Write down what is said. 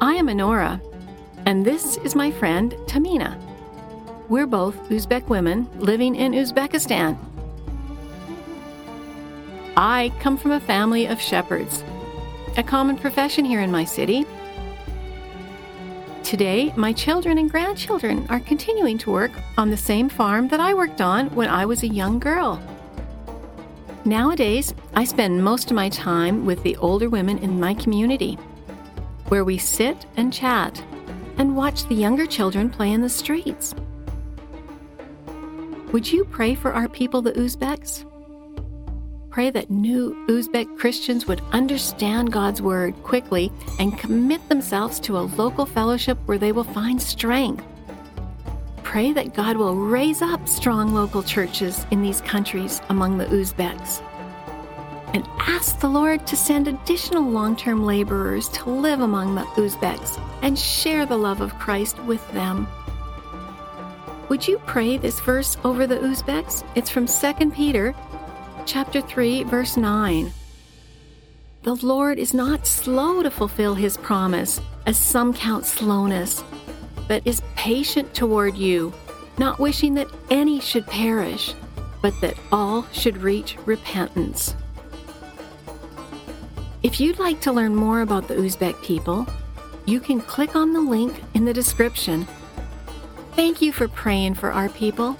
Nora, and this is my friend Tamina. We're both Uzbek women living in Uzbekistan. I come from a family of shepherds, a common profession here in my city. Today, my children and grandchildren are continuing to work on the same farm that I worked on when I was a young girl. Nowadays, I spend most of my time with the older women in my community, where we sit and chat and watch the younger children play in the streets. Would you pray for our people, the Uzbeks? Pray that new Uzbek Christians would understand God's Word quickly and commit themselves to a local fellowship where they will find strength. Pray that God will raise up strong local churches in these countries among the Uzbeks. And ask the Lord to send additional long term laborers to live among the Uzbeks and share the love of Christ with them. Would you pray this verse over the Uzbeks? It's from 2 Peter chapter 3 verse 9. The Lord is not slow to fulfill his promise, as some count slowness, but is patient toward you, not wishing that any should perish, but that all should reach repentance. If you'd like to learn more about the Uzbek people, you can click on the link in the description. Thank you for praying for our people